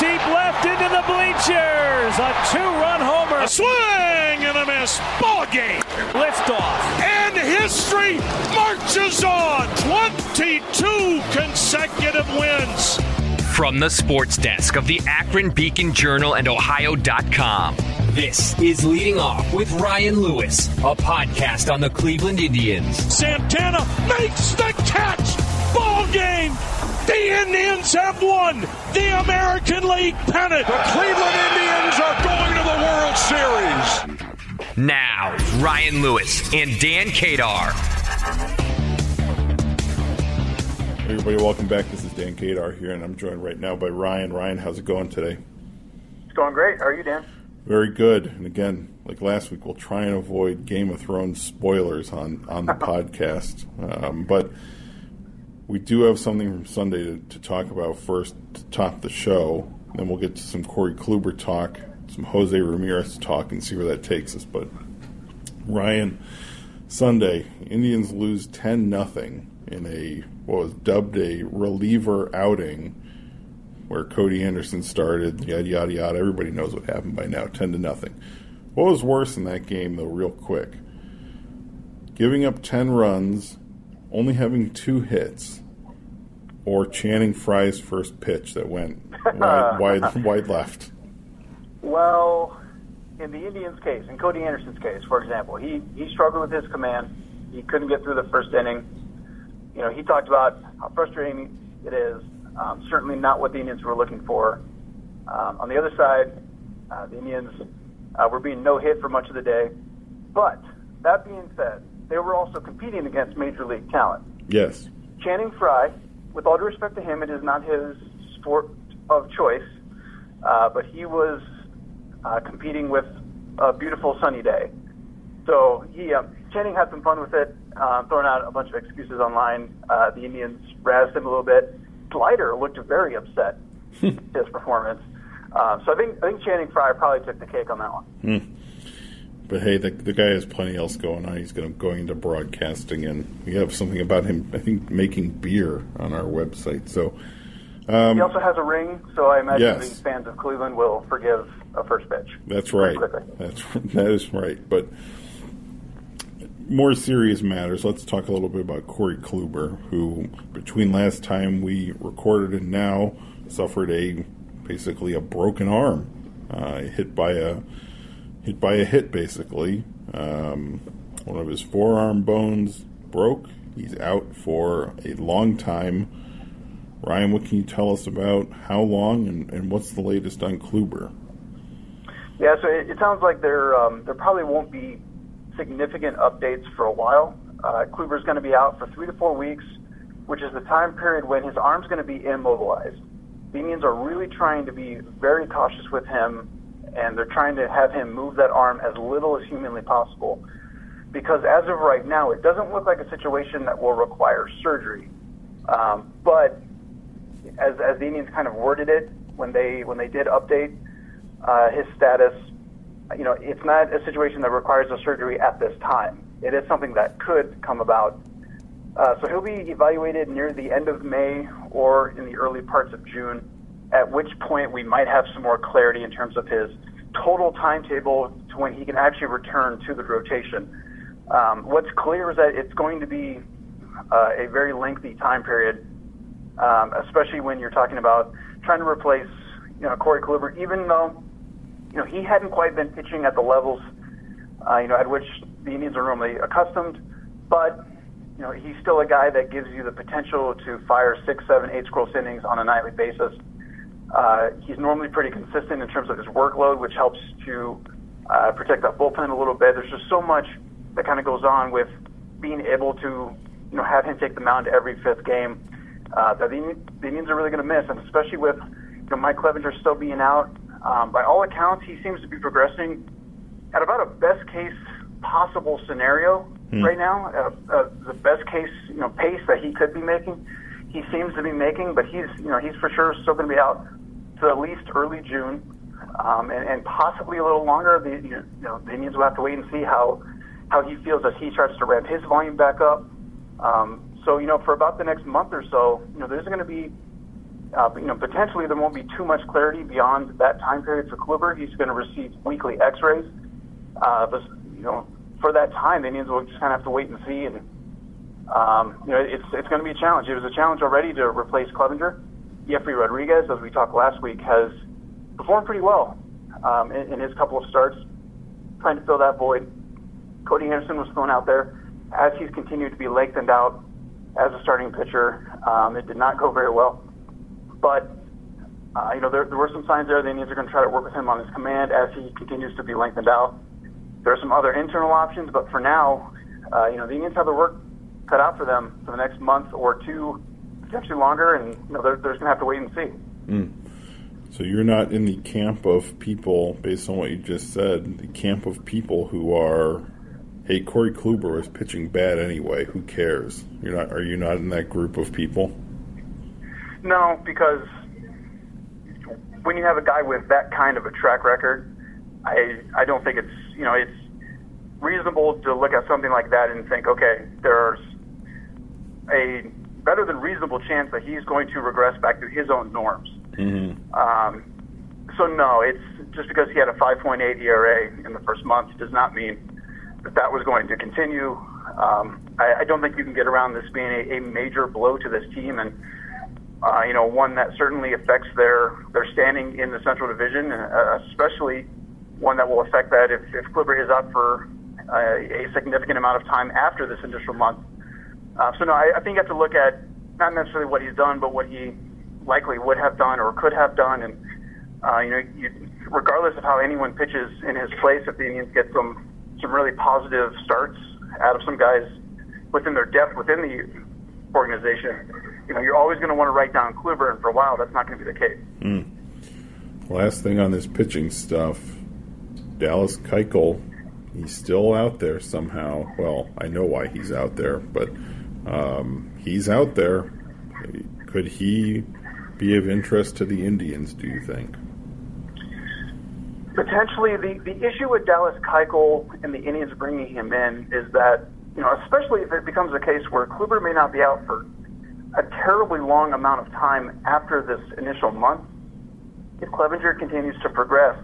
Deep left into the bleachers. A two-run homer. A swing and a miss. Ball game. Liftoff. And history marches on. 22 consecutive wins. From the sports desk of the Akron Beacon Journal and Ohio.com. This is Leading Off with Ryan Lewis, a podcast on the Cleveland Indians. Santana makes the catch. Ball game. The Indians have won the American League pennant. The Cleveland Indians are going to the World Series. Now, Ryan Lewis and Dan Kadar. Hey everybody, welcome back. This is Dan Kadar here, and I'm joined right now by Ryan. Ryan, how's it going today? It's going great. How are you, Dan? Very good. And again, like last week, we'll try and avoid Game of Thrones spoilers on, on the podcast. Um, but we do have something from Sunday to, to, talk about first to top the show. Then we'll get to some Corey Kluber talk, some Jose Ramirez talk, and see where that takes us. But Ryan, Sunday, Indians lose 10 nothing in a what was dubbed a reliever outing where Cody Anderson started, yada yada yada. Everybody knows what happened by now, ten to nothing. What was worse in that game though, real quick? Giving up ten runs, only having two hits, or Channing Frye's first pitch that went wide, wide, wide left. Well, in the Indians' case, in Cody Anderson's case, for example, he he struggled with his command. He couldn't get through the first inning. You know, he talked about how frustrating it is um, certainly not what the Indians were looking for. Um, on the other side, uh, the Indians uh, were being no hit for much of the day. But that being said, they were also competing against major league talent. Yes. Channing Frye, with all due respect to him, it is not his sport of choice, uh, but he was uh, competing with a beautiful sunny day. So he, um, Channing had some fun with it, uh, throwing out a bunch of excuses online. Uh, the Indians razzed him a little bit. Slider looked very upset his performance. Um, so I think I think Channing Frye probably took the cake on that one. Hmm. But hey, the, the guy has plenty else going on. He's going to going into broadcasting, and we have something about him. I think making beer on our website. So um, he also has a ring, so I imagine yes. these fans of Cleveland will forgive a first pitch. That's right. That's that is right. But more serious matters, let's talk a little bit about Corey Kluber, who between last time we recorded and now suffered a basically a broken arm, uh, hit by a hit by a hit. Basically, um, one of his forearm bones broke. He's out for a long time. Ryan, what can you tell us about how long and, and what's the latest on Kluber? Yeah, so it, it sounds like there um, there probably won't be significant updates for a while. Uh, Kluber's going to be out for three to four weeks, which is the time period when his arm's going to be immobilized. The Indians are really trying to be very cautious with him, and they're trying to have him move that arm as little as humanly possible. Because as of right now, it doesn't look like a situation that will require surgery. Um, but as, as the Indians kind of worded it when they when they did update uh, his status, you know, it's not a situation that requires a surgery at this time. It is something that could come about. Uh, so he'll be evaluated near the end of May or in the early parts of June, at which point we might have some more clarity in terms of his total timetable to when he can actually return to the rotation. Um, what's clear is that it's going to be uh, a very lengthy time period, um, especially when you're talking about trying to replace, you know, Corey Kluber, even though you know, he hadn't quite been pitching at the levels, uh, you know, at which the Indians are normally accustomed. But, you know, he's still a guy that gives you the potential to fire six, seven, eight scroll innings on a nightly basis. Uh, he's normally pretty consistent in terms of his workload, which helps to uh, protect that bullpen a little bit. There's just so much that kind of goes on with being able to, you know, have him take the mound every fifth game uh, that the, the Indians are really going to miss, and especially with you know, Mike Clevinger still being out, um, by all accounts, he seems to be progressing at about a best case possible scenario hmm. right now. Uh, uh, the best case, you know, pace that he could be making, he seems to be making, but he's, you know, he's for sure still going to be out to at least early June, um, and, and possibly a little longer. The, you know, the Indians will have to wait and see how how he feels as he starts to ramp his volume back up. Um, so, you know, for about the next month or so, you know, there's going to be uh, you know, potentially there won't be too much clarity beyond that time period for Kluber. He's going to receive weekly X-rays. Uh, but you know, for that time, the Indians will just kind of have to wait and see. And um, you know, it's it's going to be a challenge. It was a challenge already to replace Clevinger. Jefry Rodriguez, as we talked last week, has performed pretty well um, in, in his couple of starts, trying to fill that void. Cody Anderson was thrown out there as he's continued to be lengthened out as a starting pitcher. Um, it did not go very well. But uh, you know, there, there were some signs there. The Indians are going to try to work with him on his command as he continues to be lengthened out. There are some other internal options, but for now, uh, you know, the Indians have the work cut out for them for the next month or two, potentially longer, and you know, they're, they're just going to have to wait and see. Mm. So you're not in the camp of people, based on what you just said, the camp of people who are, hey, Corey Kluber was pitching bad anyway. Who cares? You're not. Are you not in that group of people? No, because when you have a guy with that kind of a track record, I I don't think it's you know it's reasonable to look at something like that and think, okay, there's a better than reasonable chance that he's going to regress back to his own norms. Mm-hmm. Um, so no, it's just because he had a 5.8 ERA in the first month does not mean that that was going to continue. Um, I, I don't think you can get around this being a, a major blow to this team and uh, you know, one that certainly affects their their standing in the Central Division, uh, especially one that will affect that if, if Kluber is out for uh, a significant amount of time after this initial month. Uh, so no, I, I think you have to look at not necessarily what he's done, but what he likely would have done or could have done, and uh, you know, you, regardless of how anyone pitches in his place, if the Indians get some some really positive starts out of some guys within their depth within the organization you know, you're always going to want to write down Kluber, and for a while, that's not going to be the case. Mm. Last thing on this pitching stuff, Dallas Keuchel, he's still out there somehow. Well, I know why he's out there, but um, he's out there. Could he be of interest to the Indians? Do you think? Potentially, the the issue with Dallas Keuchel and the Indians bringing him in is that you know, especially if it becomes a case where Kluber may not be out for a terribly long amount of time after this initial month, if Clevinger continues to progress,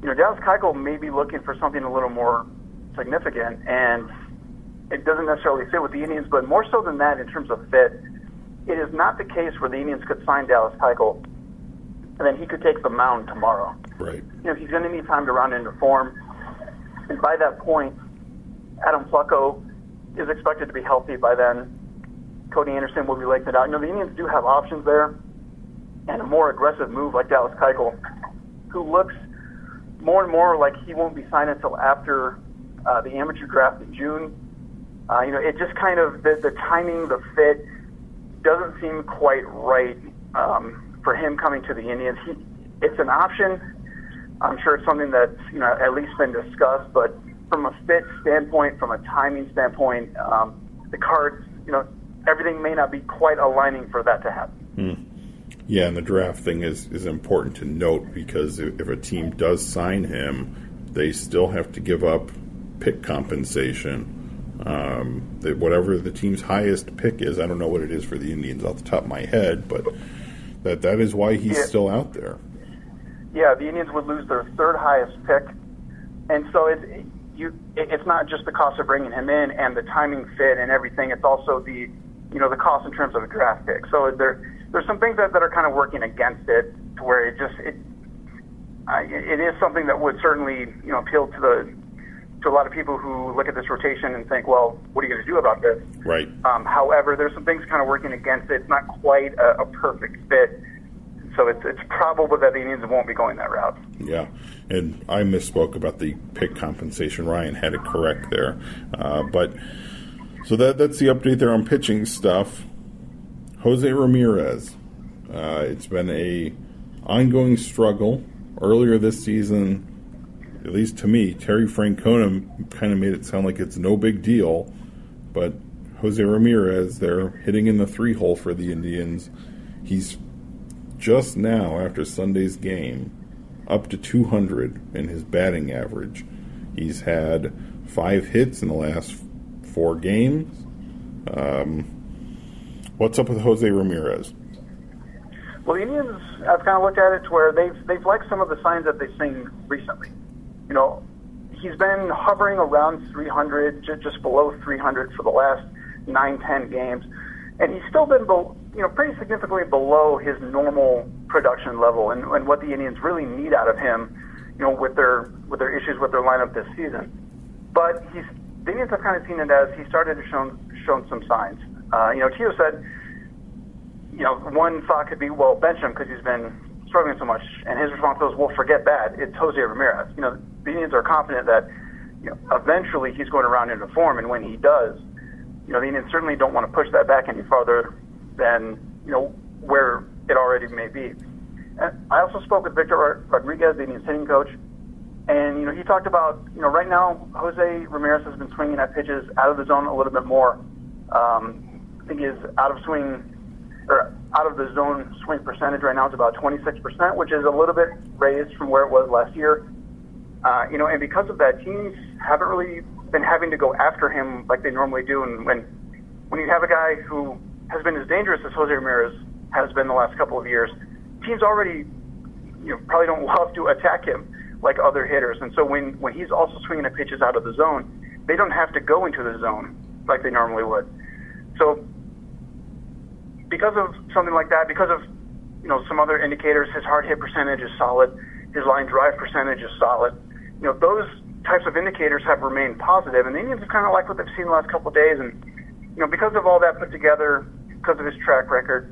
you know, Dallas Keuchel may be looking for something a little more significant, and it doesn't necessarily fit with the Indians, but more so than that, in terms of fit, it is not the case where the Indians could sign Dallas Keuchel and then he could take the mound tomorrow. Right. You know, he's going to need time to run into form, and by that point, Adam Plutko is expected to be healthy by then. Cody Anderson will be lengthened out. You know, the Indians do have options there, and a more aggressive move like Dallas Keuchel, who looks more and more like he won't be signed until after uh, the amateur draft in June. Uh, you know, it just kind of the, the timing, the fit doesn't seem quite right um, for him coming to the Indians. He, it's an option. I'm sure it's something that's you know at least been discussed, but from a fit standpoint, from a timing standpoint, um, the cards, you know, everything may not be quite aligning for that to happen. Hmm. Yeah, and the draft thing is, is important to note because if a team does sign him, they still have to give up pick compensation. Um, that whatever the team's highest pick is, I don't know what it is for the Indians off the top of my head, but that that is why he's yeah. still out there. Yeah, the Indians would lose their third highest pick, and so it's you. It's not just the cost of bringing him in and the timing fit and everything. It's also the you know, the cost in terms of a draft pick. So there, there's some things that, that are kind of working against it to where it just, it, uh, it is something that would certainly, you know, appeal to the, to a lot of people who look at this rotation and think, well, what are you going to do about this? Right. Um, however, there's some things kind of working against it. It's not quite a, a perfect fit. So it's, it's probable that the Indians won't be going that route. Yeah, and I misspoke about the pick compensation. Ryan had it correct there, uh, but so that that's the update there on pitching stuff. Jose Ramirez. Uh, it's been a ongoing struggle. Earlier this season, at least to me, Terry Francona kind of made it sound like it's no big deal, but Jose Ramirez, they're hitting in the three hole for the Indians. He's just now, after Sunday's game, up to 200 in his batting average. He's had five hits in the last four games. Um, what's up with Jose Ramirez? Well, the Indians, I've kind of looked at it to where they've they've liked some of the signs that they've seen recently. You know, he's been hovering around 300, just, below 300 for the last nine, ten games, and he's still been, be, you know, pretty significantly below his normal production level and, and what the Indians really need out of him. You know, with their with their issues with their lineup this season, but he's the Indians have kind of seen it as he started to show shown some signs. Uh, you know, Tito said you know, one thought could be, well, bench him because he's been struggling so much. And his response was, well, forget that. It's Jose Ramirez. You know, Indians are confident that, you know, eventually he's going to round into form. And when he does, you know, the Indians certainly don't want to push that back any farther than, you know, where it already may be. And I also spoke with Victor Rodriguez, the Indians hitting coach. And, you know, he talked about, you know, right now, Jose Ramirez has been swinging at pitches out of the zone a little bit more. Um, I think his out of swing or out of the zone swing percentage right now is about 26%, which is a little bit raised from where it was last year. Uh, you know, and because of that, teams haven't really been having to go after him like they normally do. And when when you have a guy who has been as dangerous as Jose Ramirez has been the last couple of years, teams already you know probably don't love to attack him like other hitters. And so when when he's also swinging at pitches out of the zone, they don't have to go into the zone like they normally would. So because of something like that, because of you know some other indicators, his hard hit percentage is solid, his line drive percentage is solid. You know those types of indicators have remained positive, and the Indians have kind of like what they've seen the last couple of days. And you know because of all that put together, because of his track record,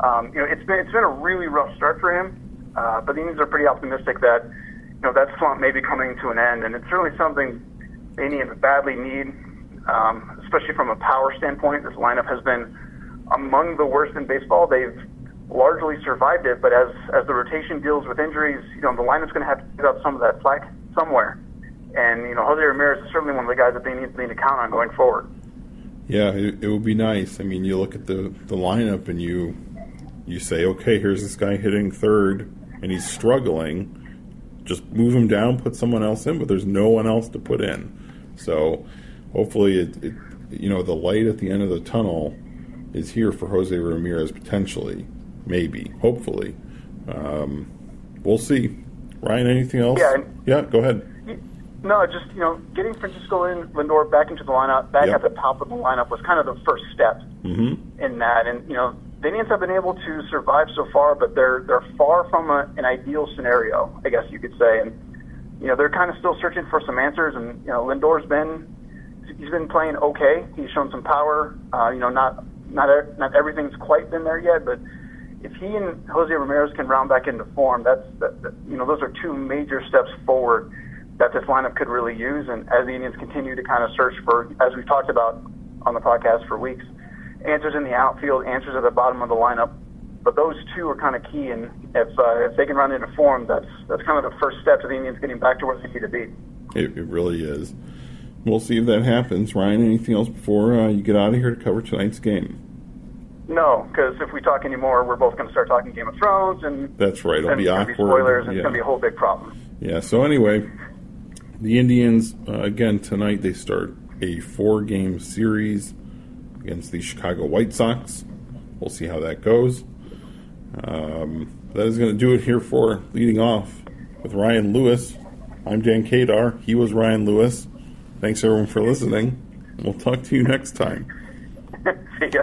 um, you know it's been it's been a really rough start for him. Uh, but the Indians are pretty optimistic that you know that slump may be coming to an end, and it's certainly something the Indians badly need, um, especially from a power standpoint. This lineup has been among the worst in baseball. They've largely survived it, but as as the rotation deals with injuries, you know the lineup's going to have to pick up some of that slack somewhere. And you know Jose Ramirez is certainly one of the guys that they need, need to count on going forward. Yeah, it, it would be nice. I mean, you look at the the lineup and you you say, okay, here's this guy hitting third, and he's struggling. Just move him down, put someone else in, but there's no one else to put in. So hopefully, it, it you know the light at the end of the tunnel is here for Jose Ramirez potentially, maybe, hopefully. Um, we'll see. Ryan, anything else? Yeah. Yeah, go ahead. No, just you know, getting Francisco in Lindor back into the lineup, back Yep. at the top of the lineup, was kind of the first step Mm-hmm. in that. And you know, the Indians have been able to survive so far, but they're they're far from a, an ideal scenario, I guess you could say. And you know, they're kind of still searching for some answers. And you know, Lindor's been he's been playing okay. He's shown some power. Uh, you know, not not not everything's quite been there yet, but if he and Jose Ramirez can round back into form, that's that, that, you know those are two major steps forward that this lineup could really use. And as the Indians continue to kind of search for, as we've talked about on the podcast for weeks, answers in the outfield, answers at the bottom of the lineup. But those two are kind of key, and if uh, if they can run into form, that's that's kind of the first step to the Indians getting back to where they need to be. It, it really is. We'll see if that happens. Ryan, anything else before uh, you get out of here to cover tonight's game? No, because if we talk anymore, we're both going to start talking Game of Thrones, and That's right. It'll and be gonna be awkward. spoilers, and Yeah. it's going to be a whole big problem. Yeah. So anyway, the Indians uh, again tonight they start a four-game series against the Chicago White Sox. We'll see how that goes. Um, that is going to do it here for leading off with Ryan Lewis. I'm Dan Kadar. He was Ryan Lewis. Thanks everyone for listening. We'll talk to you next time. See ya.